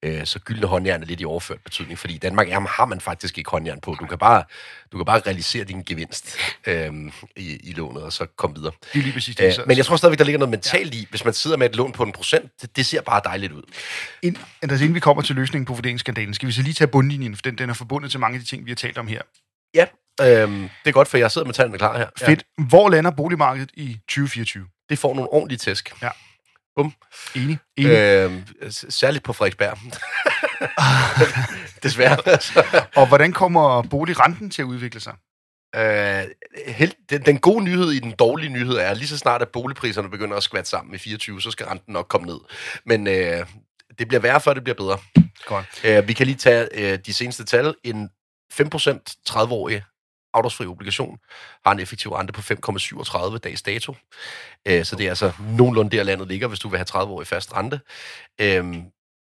Øh, så gyldne håndjern er lidt i overført betydning, fordi i Danmark er, har man faktisk ikke håndjern på. Du kan bare, du kan bare realisere din gevinst øh, i, i lånet, og så komme videre. Det er lige præcis det. Øh, men jeg tror stadigvæk, der ligger noget mentalt i, hvis man sidder med et lån på en procent, det, det ser bare dejligt ud. Ind, altså, inden vi kommer til løsningen på vurderingsskandalen, skal vi så lige tage bundlinjen, for den, den er forbundet til mange af de ting, vi har talt om her. Ja, øhm, det er godt, for jeg sidder med tallene klar her. Fedt. Hvor lander boligmarkedet i 2024? Det får nogle ordentlige tæsk. Ja. Bum. Enig. Enig. S- særligt på Frederiksberg. *laughs* Desværre. *laughs* Og hvordan kommer boligrenten til at udvikle sig? øh, held, den, den gode nyhed i den dårlige nyhed er, at lige så snart at boligpriserne begynder at skvatte sammen i 24, så skal renten nok komme ned. Men øh, det bliver værre, før det bliver bedre. Godt. Øh, vi kan lige tage øh, de seneste tal. En 5% 30-årig afdragsfri obligation har en effektiv rente på 5,37 dags dato. Øh, så det er altså nogenlunde der landet ligger, hvis du vil have 30 år i fast rente. Øh,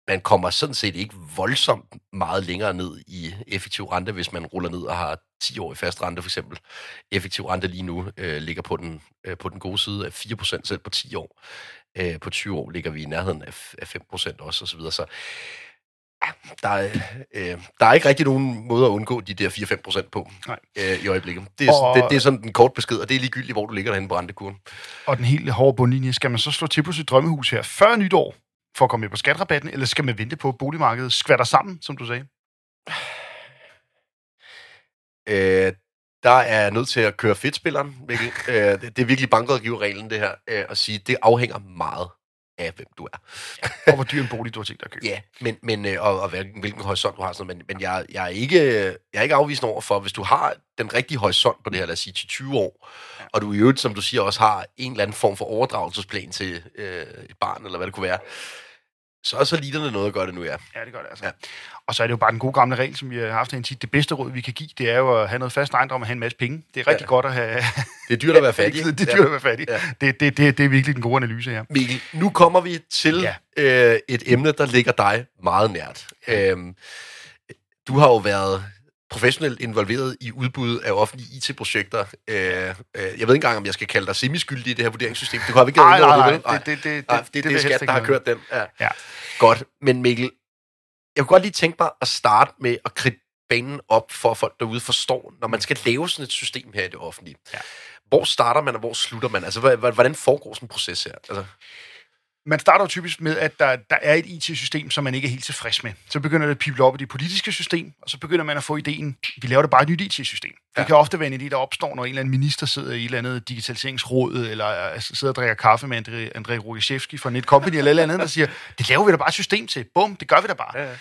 man kommer sådan set ikke voldsomt meget længere ned i effektiv rente, hvis man ruller ned og har 10 år i fast rente for eksempel. Effektiv rente lige nu øh, ligger på den, øh, på den gode side af 4% selv på 10 år. Øh, på 20 år ligger vi i nærheden af, af 5% også, og så videre. Så der, er, øh, der er ikke rigtig nogen måde at undgå de der 4-5% på Nej. øh, i øjeblikket. Det er, Og- det, det er sådan den kort besked, og det er ligegyldigt, hvor du ligger derhenne på rentekurven. Og den helt hårde bundlinje, skal man så slå til på sit drømmehus her før nytår, for at komme med på skatrabatten, eller skal man vente på, at boligmarkedet skvatter sammen, som du sagde? Øh, der er nødt til at køre fedtspilleren, Mikkel. øh, det, det er virkelig bankrådgiverreglen, det her, øh, at sige, det afhænger meget af, hvem du er. Og hvor dyr en bolig du har tænkt dig at købe. Ja, men, men øh, og, og hvilken, hvilken horisont du har. Sådan, men men jeg, jeg, er ikke, jeg er ikke afvisende over for, hvis du har den rigtige horisont på det her, lad os sige til 20 år, og du i øvrigt, som du siger, også har en eller anden form for overdragelsesplan til øh, et barn, eller hvad det kunne være, så så liderne noget at gøre det nu, ja. Ja, det gør det altså. Ja. Ja. Og så er det jo bare den gode gamle regel, som vi har haft en tit. Det bedste råd, vi kan give, det er jo at have noget fast ejendom og have en masse penge. Det er rigtig Ja. godt at have... Det er dyrt at være *laughs* fattig. det er dyrt at være fattig. Ja. Ja. Det, det, det, det er virkelig den gode analyse her. Mikkel, nu kommer vi til Ja. øh, et emne, der ligger dig meget nært. Øhm, du har jo været professionelt involveret i udbud af offentlige IT-projekter. Øh, øh, jeg ved ikke engang, om jeg skal kalde dig semiskyldig i det her vurderingssystem. Det har vi ikke Nej, inde nej, over, nej. Det, det, det, Nej, det, det, det er jeg skat, der har kørt den. Ja. Ja. Godt, men Mikkel, jeg kunne godt lige tænke mig at starte med at kridte banen op, for at folk derude forstår, når man skal lave sådan et system her i det offentlige. Ja. Hvor starter man, og hvor slutter man? Altså, hvordan foregår sådan en proces her? Altså, Man starter jo typisk med, at der, der er et IT-system, som man ikke er helt tilfreds med. Så begynder det at pible op i det politiske system, og så begynder man at få ideen, vi laver da bare et nyt IT-system. Det Ja. kan ofte være en idé, der opstår, når en eller anden minister sidder i et eller andet digitaliseringsråd, eller øh, sidder og drikker kaffe med André, André Rogaszewski fra Netcompany, eller et eller andet, der siger, det laver vi da bare et system til. Bum, det gør vi da bare. Ja, ja.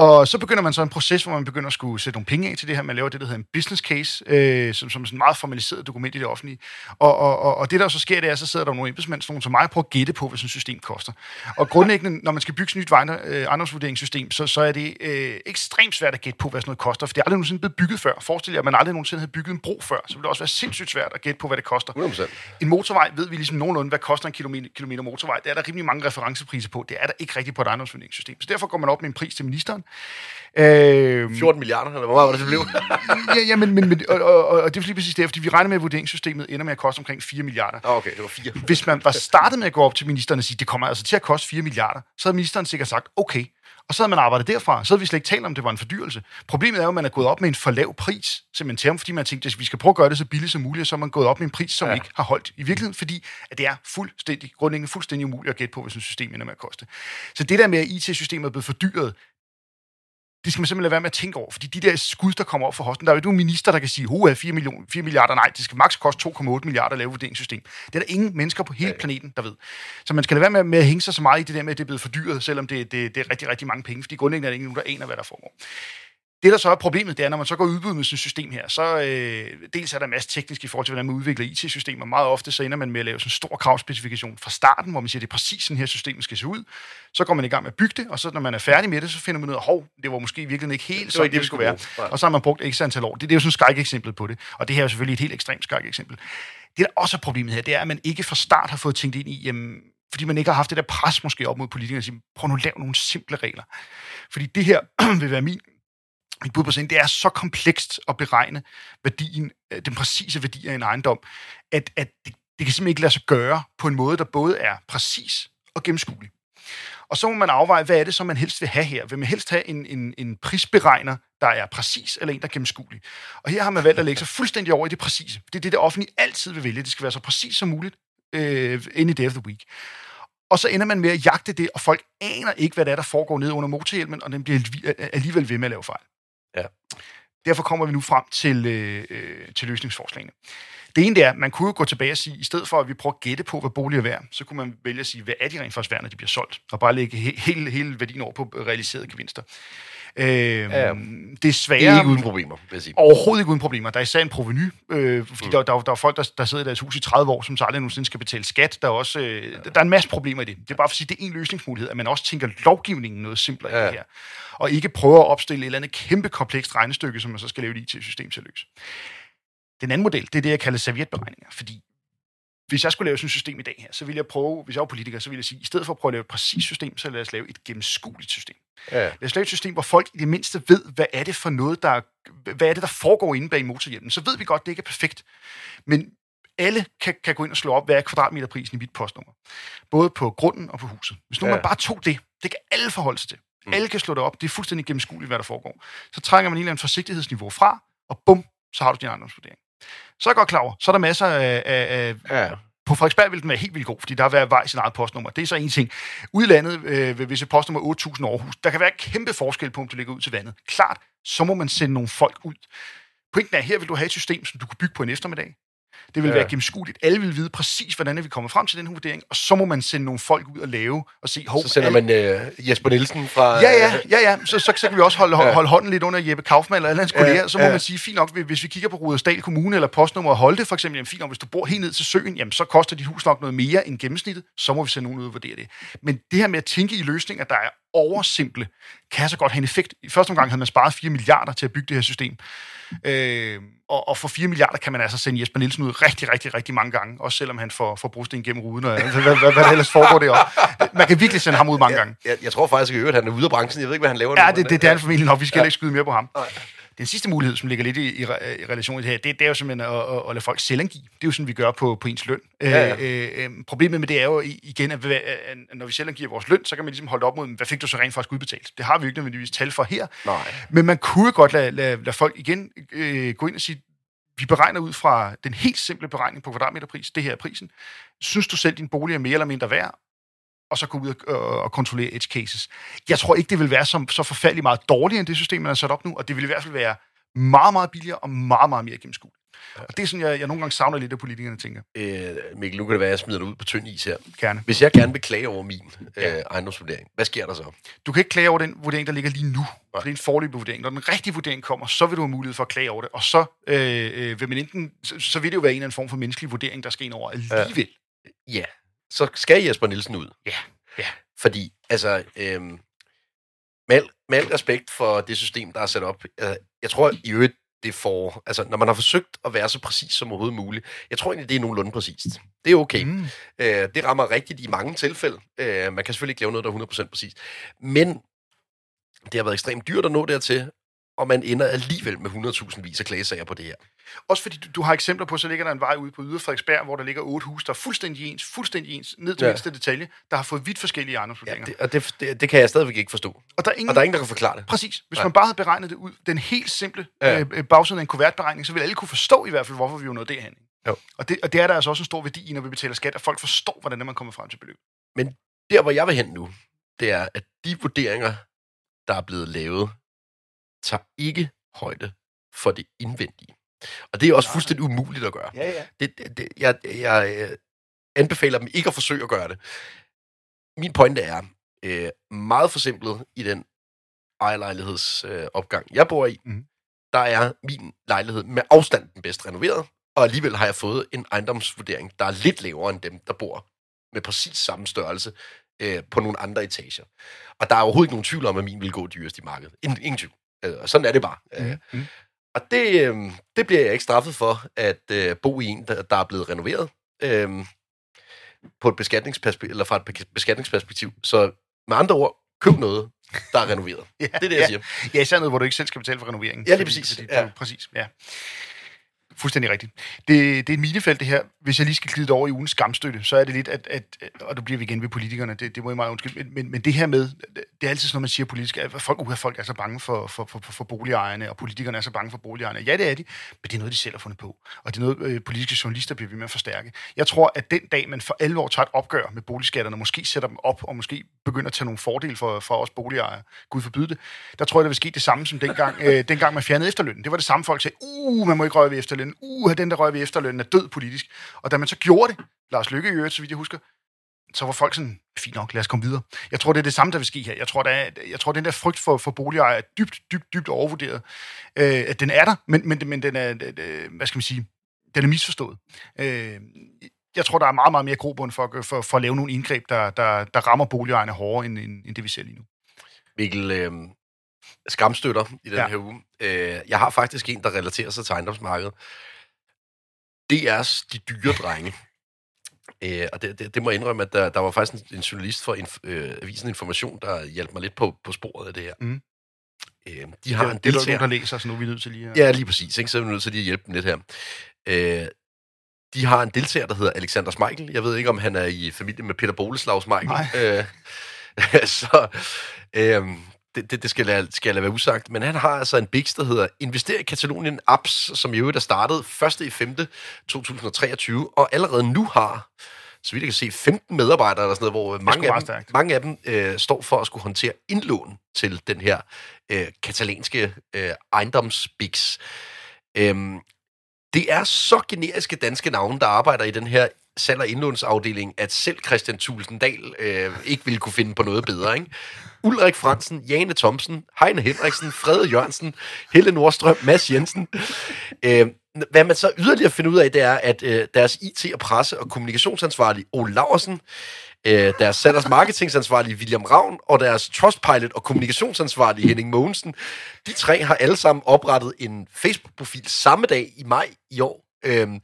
Og så begynder man så en proces, hvor man begynder at skulle sætte nogle penge af til det her. Man laver det, der hedder en business case, øh, som, som sådan et meget formaliseret dokument i det offentlige. Og, og, og, og det, der så sker, det er, så sidder der nogle embedsmænd, sådan nogle som mig, på at gætte på, hvad sådan et system koster. Og grundlæggende, når man skal bygge sådan et nyt øh, ejendomsvurderingssystem, så, så er det øh, ekstremt svært at gætte på, hvad sådan noget koster. For det er aldrig nogensinde blevet bygget før. Forestil jer, at man aldrig nogensinde havde bygget en bro før. Så ville det også være sindssygt svært at gætte på, hvad det koster. 100%. En motorvej ved vi ligesom nogenlunde, hvad koster en kilometer, kilometer motorvej. Det er der rimelig mange referencepriser på. Det er der ikke rigtigt på et ejendomsvurderingssystem. Så derfor går man op med en pris til ministeren. Øh, 14 milliarder, eller hvor meget var det, det blev? *laughs* ja, ja, men, men, men og, og, og, og det er lige præcis det, fordi vi regner med, at vurderingssystemet ender med at koste omkring 4 milliarder. Ah, okay, det var fire. Hvis man var startet med at gå op til ministeren og sige, det kommer altså til at koste 4 milliarder, så havde ministeren sikkert sagt, okay. Og så havde man arbejdet derfra, så havde vi slet ikke talt om, det var en fordyrelse. Problemet er jo, at man er gået op med en for lav pris, simpelthen fordi man tænkte, at vi skal prøve at gøre det så billigt som muligt, og så er man gået op med en pris, som Ja. ikke har holdt. I virkeligheden, fordi at det er fuldstændig, grundlæggende fuldstændig umuligt at gætte på, hvis et system ender med at koste. Så det der med, at IT-systemet er blevet fordyret, det skal man simpelthen lade være med at tænke over, fordi de der skud, der kommer op for hosten, der er jo ikke nogen minister, der kan sige, at 4, million, 4 milliarder, nej, det skal maks koste 2,8 milliarder at lave vurderingssystem. Det er der ingen mennesker på hele planeten, der ved. Så man skal lade være med, med at hænge sig så meget i det der med, at det er blevet fordyret, selvom det, det, det er rigtig, rigtig mange penge, fordi grundlæggende er det ingen, der aner, hvad der foregår. Det, der så er problemet, det er, når man så går udbud med sådan et system her, så øh, dels er der en masse teknisk i forhold til, hvordan man udvikler IT-systemer. Meget ofte så ender man med at lave sådan en stor kravspecifikation fra starten, hvor man siger, det er præcis sådan her systemet skal se ud. Så går man i gang med at bygge det, og så når man er færdig med det, så finder man ud af, hov, det var måske i virkeligheden ikke helt sådan, det, det skulle være. Og så har man brugt x antal år. Det, det er jo sådan et skrækeksempel på det. Og det her er jo selvfølgelig et helt ekstremt skrækeksempel. Det, der også er problemet her, det er, at man ikke fra start har fået tænkt ind i, jamen, fordi man ikke har haft det der pres måske op mod politikerne, at sige, prøv nu at lave nogle simple regler. Fordi det her *clears throat* vil være min mit bud på scenen, det er så komplekst at beregne værdien, øh, den præcise værdi af en ejendom, at, at det, det kan simpelthen ikke lade sig gøre på en måde, der både er præcis og gennemskuelig. Og så må man afveje, hvad er det, som man helst vil have her? Vil man helst have en, en, en prisberegner, der er præcis, eller en, der er gennemskuelig? Og her har man valgt at lægge sig fuldstændig over i det præcise. Det er det, det offentlige altid vil vælge. Det skal være så præcis som muligt øh, any day of the week. Og så ender man med at jagte det, og folk aner ikke, hvad der er, der foregår nede under motorhjelmen, og den bliver alligevel ved med at lave fejl. Ja. Derfor kommer vi nu frem til, øh, øh, til løsningsforslagene. Det ene det er, man kunne jo gå tilbage og sige, i stedet for at vi prøver at gætte på, hvad boliger er værd, så kunne man vælge at sige, hvad er de rent faktisk værd, når de bliver solgt, og bare lægge he- hele, hele værdien over på realiserede gevinster. Øh, ja, det er. Det er ikke uden problemer, vil jeg sige. Overhovedet ikke uden problemer. Der er især en proveny, øh, fordi mm. der, der, der er folk, der, der sidder i deres hus i 30 år, som så aldrig nogensinde skal betale skat. Der er, også, øh, ja. der er en masse problemer i det. Det er bare for at sige, det er en løsningsmulighed, at man også tænker lovgivningen noget simplere ja. i det her. Og ikke prøver at opstille et eller andet kæmpe komplekst regnestykke, som man så skal lave et IT-system til at løse. Den anden model, det er det, jeg kalder servietberegninger, fordi hvis jeg skulle lave sådan et system i dag her, så ville jeg prøve, hvis jeg var politiker, så ville jeg sige, i stedet for at prøve at lave et præcist system, så lad os lave et gennemskueligt system. Ja. Lad os lave et system, hvor folk i det mindste ved, hvad er det for noget, der, hvad er det, der foregår inde bag motorhjelmen. Så ved vi godt, det ikke er perfekt. Men alle kan, kan gå ind og slå op, hvad er kvadratmeterprisen i mit postnummer. Både på grunden og på huset. Hvis nu ja. man bare tog det, det kan alle forholde sig til. Mm. Alle kan slå det op. Det er fuldstændig gennemskueligt, hvad der foregår. Så trænger man en eller anden forsigtighedsniveau fra, og bum, så har du din ejendomsvurdering. Så er jeg godt klar over, så er der masser af, af, ja på Frederiksberg vil den være helt vildt god, fordi der vil være i sin eget postnummer. Det er så en ting. Udlandet, øh, hvis et postnummer 8.000 Aarhus, der kan være kæmpe forskel på, om du ligger ud til vandet. Klart, så må man sende nogle folk ud. Pointen er, her vil du have et system, som du kan bygge på en eftermiddag. Det vil ja. være gennemskueligt. Alle vil vide præcis, hvordan vi kommer frem til den her vurdering, og så må man sende nogle folk ud og lave og se... Hov, så sender alle... man uh, Jesper Nielsen fra... Ja, ja, ja, ja. Så, så, så kan vi også holde, holde, holde hånden lidt under Jeppe Kaufmann eller alle hans kolleger. Ja, så må ja. man sige, fint nok, hvis vi kigger på Rudersdal Kommune eller postnummer og Holte for eksempel, jamen fint nok, hvis du bor helt ned til søen, jamen så koster dit hus nok noget mere end gennemsnittet, så må vi sende nogen ud og vurdere det. Men det her med at tænke i løsninger, der er oversimple, kan så godt have en effekt. I første omgang havde man sparet 4 milliarder til at bygge det her system. Øh, og, og for 4 milliarder kan man altså sende Jesper Nielsen ud rigtig, rigtig, rigtig mange gange, også selvom han får, får brosten gennem ruden, og hvad, hvad, hvad, hvad der ellers foregår det også. Man kan virkelig sende ham ud mange gange. Jeg, jeg, jeg tror faktisk at han er ude af branchen. Jeg ved ikke, hvad han laver Ja, nu, det, det, det er han formentlig nok. Vi skal ja. ikke skyde mere på ham. Nej. Den sidste mulighed, som ligger lidt i, i, i relation til det her, det, det er jo simpelthen at, at, at lade folk selvangive. Det er jo sådan, vi gør på, på ens løn. Ja, ja. Øh, øh, problemet med det er jo igen, at, at når vi selvangiver vores løn, så kan man ligesom holde op mod, hvad fik du så rent faktisk udbetalt? Det har vi jo ikke nødvendigvis tal for her. Nej. Men man kunne godt lade, lade, lade folk igen øh, gå ind og sige, vi beregner ud fra den helt simple beregning på kvadratmeterpris. Det her er prisen. Synes du selv, din bolig er mere eller mindre værd? Og så gå ud og, og kontrollere edge cases. Jeg tror ikke, det vil være så, så forfærdeligt meget dårligere end det system, man har sat op nu, og det vil i hvert fald være meget, meget billigere og meget, meget mere gennemskueligt. Ja. Og det er sådan, jeg, jeg nogle gange savner lidt af politikerne, tænker. Øh, Mikkel, nu kan det være, at jeg smider dig ud på tynd is her. Gerne. Hvis jeg gerne vil klage over min ja. øh, ejendomsvurdering, hvad sker der så? Du kan ikke klage over den vurdering, der ligger lige nu. For det er en forløbig vurdering. Når den rigtige vurdering kommer, så vil du have mulighed for at klage over det. Og så, øh, øh vil man enten, så, så vil det jo være en eller anden form for menneskelig vurdering, der skal ind over alligevel. Ja. ja. Så skal Jesper Nielsen ud. Ja. ja. Fordi, altså, øh, med, al, med al respekt for det system, der er sat op, øh, jeg tror i øvrigt, det får... Altså, når man har forsøgt at være så præcis som overhovedet muligt, jeg tror egentlig, det er nogenlunde præcist. Det er okay. Mm. Øh, det rammer rigtigt i mange tilfælde. Øh, man kan selvfølgelig ikke lave noget, der er 100% præcist. Men det har været ekstremt dyrt at nå dertil, og man ender alligevel med 100.000 vis af klagesager på det her. Også fordi du, du har eksempler på, så ligger der en vej ude på Yder Frederiksberg, hvor der ligger otte huse, der er fuldstændig ens, fuldstændig ens, ned til ja. mindste detalje, der har fået vidt forskellige ejendomsvurderinger. Ja, det, og det, det, det, kan jeg stadigvæk ikke forstå. Og der er ingen, og der er ingen, der kan forklare det. Præcis. Hvis Nej. man bare havde beregnet det ud, den helt simple ja. øh, bagside af en kuvertberegning, så ville alle kunne forstå i hvert fald, hvorfor vi jo nåede derhen. Jo. Og, det, og det er der altså også en stor værdi i, når vi betaler skat, at folk forstår, hvordan man kommer frem til beløb. Men der, hvor jeg vil hen nu, det er, at de vurderinger, der er blevet lavet, tager ikke højde for det indvendige. Og det er også fuldstændig umuligt at gøre. Ja, ja. Det, det, det, jeg, jeg øh, anbefaler dem ikke at forsøge at gøre det. Min pointe er, øh, meget forsimplet i den ejerlejlighedsopgang, øh, jeg bor i, mm. der er min lejlighed med afstand den bedst renoveret, og alligevel har jeg fået en ejendomsvurdering, der er lidt lavere end dem, der bor med præcis samme størrelse øh, på nogle andre etager. Og der er overhovedet ikke nogen tvivl om, at min vil gå dyrest i markedet. Ingen, ingen tvivl. Øh, og sådan er det bare. Mm. Mm. Og det, øh, det bliver jeg ikke straffet for, at øh, bo i en, der, der er blevet renoveret. Øh, på et beskatningsperspektiv, eller fra et be- beskatningsperspektiv. Så med andre ord, køb noget, der er renoveret. *laughs* Ja, Det er det, jeg ja. siger. Ja, især noget, hvor du ikke selv skal betale for renoveringen. Ja, lige præcis. Fordi, Ja. Du, præcis, ja. Fuldstændig rigtigt. Det, det er et minefelt, det her. Hvis jeg lige skal glide over i ugens skamstøtte, så er det lidt, at, at og du bliver vi igen ved politikerne, det, det må jeg meget undskylde, men, men, men det her med, det er altid sådan noget, man siger politisk, at folk, uh, folk er så bange for, for, for, for, for boligejerne, og politikerne er så bange for boligejerne. Ja, det er de, men det er noget, de selv har fundet på. Og det er noget, øh, politiske journalister bliver ved med at forstærke. Jeg tror, at den dag, man for alvor tager et opgør med boligskatterne, måske sætter dem op, og måske begynder at tage nogle fordele for, for os boligejere, Gud forbyde det, der tror jeg, der vil ske det samme som dengang, øh, dengang man fjernede efterlønnen. Det var det samme folk sagde, uh, man må ikke røre ved efterlønnen, uh, den der røg ved efterlønnen er død politisk. Og da man så gjorde det, Lars Lykke i øvrigt, så vidt jeg husker, så var folk sådan, fint nok, lad os komme videre. Jeg tror, det er det samme, der vil ske her. Jeg tror, der er, jeg tror den der frygt for, for boligejere er dybt, dybt, dybt overvurderet. Øh, at den er der, men, men, men den er, øh, øh, hvad skal man sige, den er misforstået. Øh, jeg tror, der er meget, meget mere grobund for, for, for at lave nogle indgreb, der, der, der rammer boligejerne hårdere, end, end, end det vi ser lige nu. Mikkel, øh, skamstøtter i den Ja. ja. her uge. Øh, jeg har faktisk en, der relaterer sig til ejendomsmarkedet. DR's De Dyre Drenge. *laughs* Øh, og det, det, det må jeg indrømme, at der, der var faktisk en, en journalist for inf, øh, Avisen Information, der hjalp mig lidt på, på sporet af det her. Mhm. Øh, de har det, en det er der der læser, så nu er vi nødt til lige at... Ja, lige præcis. Ikke? Så er vi nødt til lige at hjælpe dem lidt her. Øh, de har en deltager, der hedder Alexander Smeichel. Jeg ved ikke, om han er i familie med Peter Boleslav Smeichel. Øh, *laughs* så øh, det, det, det skal, jeg, skal jeg lade være usagt. Men han har altså en biks, der hedder Invester i Katalonien Apps, som i øvrigt er startet 1. i 5. 2023, og allerede nu har så vidt jeg kan se, 15 medarbejdere eller sådan noget, hvor mange af, dem, mange af dem øh, står for at skulle håndtere indlån til den her øh, katalanske øh, ejendomsbiks. Øhm, det er så generiske danske navne, der arbejder i den her salg- og indlånsafdeling, at selv Christian Tulsendal øh, ikke ville kunne finde på noget bedre. Ikke? Ulrik Fransen, Jane Thomsen, Heine Henriksen, Frede Jørgensen, Helle Nordstrøm, Mads Jensen. Øh, hvad man så yderligere finder ud af, det er, at øh, deres IT- og presse- og kommunikationsansvarlige, Ole Laversen, øh, deres salgs marketingsansvarlige William Ravn, og deres Trustpilot og kommunikationsansvarlige, Henning Mogensen, de tre har alle sammen oprettet en Facebook-profil samme dag i maj i år, øhm,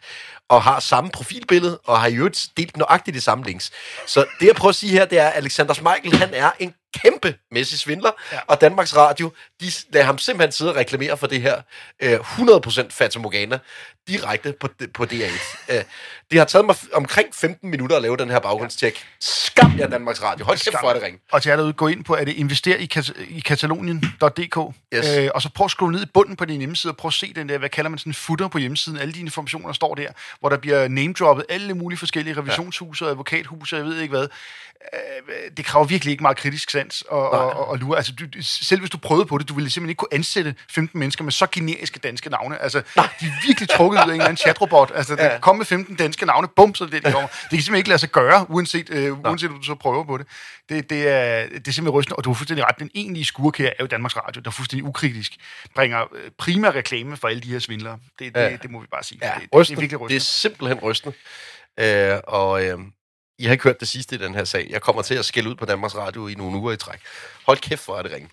og har samme profilbillede, og har i øvrigt delt nøjagtigt de samme links. Så det, jeg prøver at sige her, det er, at Alexander Smeichel, han er en kæmpe mæssig svindler, ja. og Danmarks Radio, de lader ham simpelthen sidde og reklamere for det her øh, 100% Fata Morgana direkte på, på DR1. Øh, det har taget mig omkring 15 minutter at lave den her baggrundstjek. Skam jer Danmarks Radio. Hold kæft, for det ring. Og til jer derude, gå ind på, er det invester i, kat- i katalonien.dk, Yes. øh, og så prøv at scrolle ned i bunden på din hjemmeside, og prøv at se den der, hvad kalder man sådan en footer på hjemmesiden, alle de informationer står der, hvor der bliver name-droppet alle mulige forskellige revisionshuse og advokathuse, jeg ved ikke hvad. Øh, det kræver virkelig ikke meget kritisk sans og, og, og, og lure. Altså, du, selv hvis du prøvede på det, du ville simpelthen ikke kunne ansætte 15 mennesker med så generiske danske navne. Altså, de er virkelig trukket ud af en eller anden chatrobot. Altså, ja. kom med 15 danske navne, bum, så det, det kommer. Det kan simpelthen ikke lade sig gøre, uanset, øh, uanset om du så prøver på det. Det, det, er, det er simpelthen rystende, og du har fuldstændig ret. Den egentlige skurk her er jo Danmarks Radio, der fuldstændig ukritisk bringer øh, primær reklame for alle de her svindlere. Det, det, Ja. det må vi bare sige. Ja, det, det, det er rystende. virkelig Det er rystende. simpelthen rystende. Øh, og øh, I har ikke hørt det sidste i den her sag. Jeg kommer til at skælde ud på Danmarks Radio i nogle uger i træk. Hold kæft, hvor er det ringe.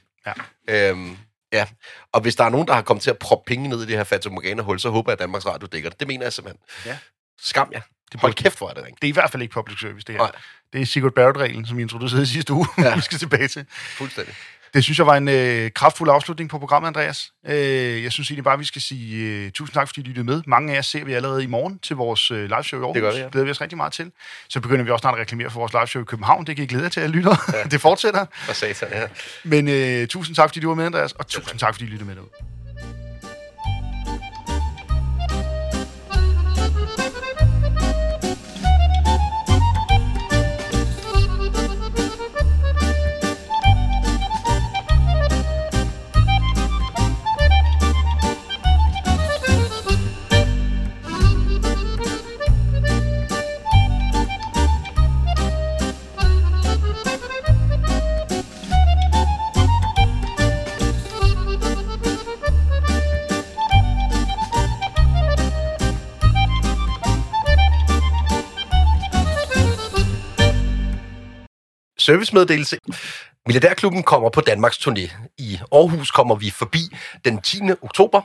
Ja. Øhm, ja, og hvis der er nogen, der har kommet til at proppe penge ned i det her Fata Morgana-hul, så håber jeg, at Danmarks Radio dækker det. Det mener jeg simpelthen. Ja. Skam jer. Hold kæft, hvor er det ringe. Det er i hvert fald ikke public service, det her. Nej. Det er Sigurd Barrett-reglen, som vi introducerede i sidste uge, ja. Ja. *laughs* vi skal tilbage til. Fuldstændig. Det synes jeg var en øh, kraftfuld afslutning på programmet, Andreas. Øh, jeg synes egentlig bare, at vi skal sige øh, tusind tak, fordi I lyttede med. Mange af jer ser vi allerede i morgen til vores øh, liveshow i Aarhus. Det gør vi, ja. glæder vi os rigtig meget til. Så begynder vi også snart at reklamere for vores liveshow i København. Det kan I glæde jer til, at lytter. Ja. *laughs* det fortsætter. For satan, ja. Men øh, tusind tak, fordi du var med, Andreas. Og tusind tak, fordi I lyttede med derude. Servicemeddelelse. Milliardærklubben kommer på Danmarks turné. I Aarhus kommer vi forbi den 10. oktober,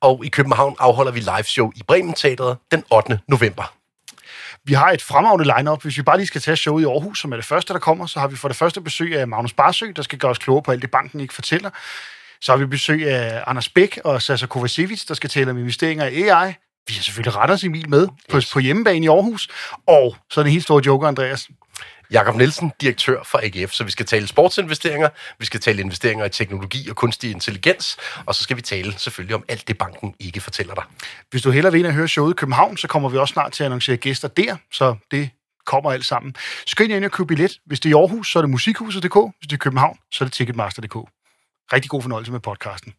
og i København afholder vi live show i Bremen Teatret den 8. november. Vi har et fremragende lineup. Hvis vi bare lige skal tage showet i Aarhus, som er det første, der kommer, så har vi for det første besøg af Magnus Barsø, der skal gøre os klogere på alt det, banken ikke fortæller. Så har vi besøg af Anders Bæk og Sasa Kovacevic, der skal tale om investeringer i AI. Vi har selvfølgelig Retters Emil med på, Yes. på hjemmebane i Aarhus. Og så er den helt store joker, Andreas. Jakob Nielsen, direktør for AGF, så vi skal tale sportsinvesteringer, vi skal tale investeringer i teknologi og kunstig intelligens, og så skal vi tale selvfølgelig om alt det, banken ikke fortæller dig. Hvis du hellere vil ind og høre showet i København, så kommer vi også snart til at annoncere gæster der, så det kommer alt sammen. Skynd jer ind og køb billet. Hvis det er i Aarhus, så er det musikhuset.dk. Hvis det er i København, så er det ticketmaster.dk. Rigtig god fornøjelse med podcasten.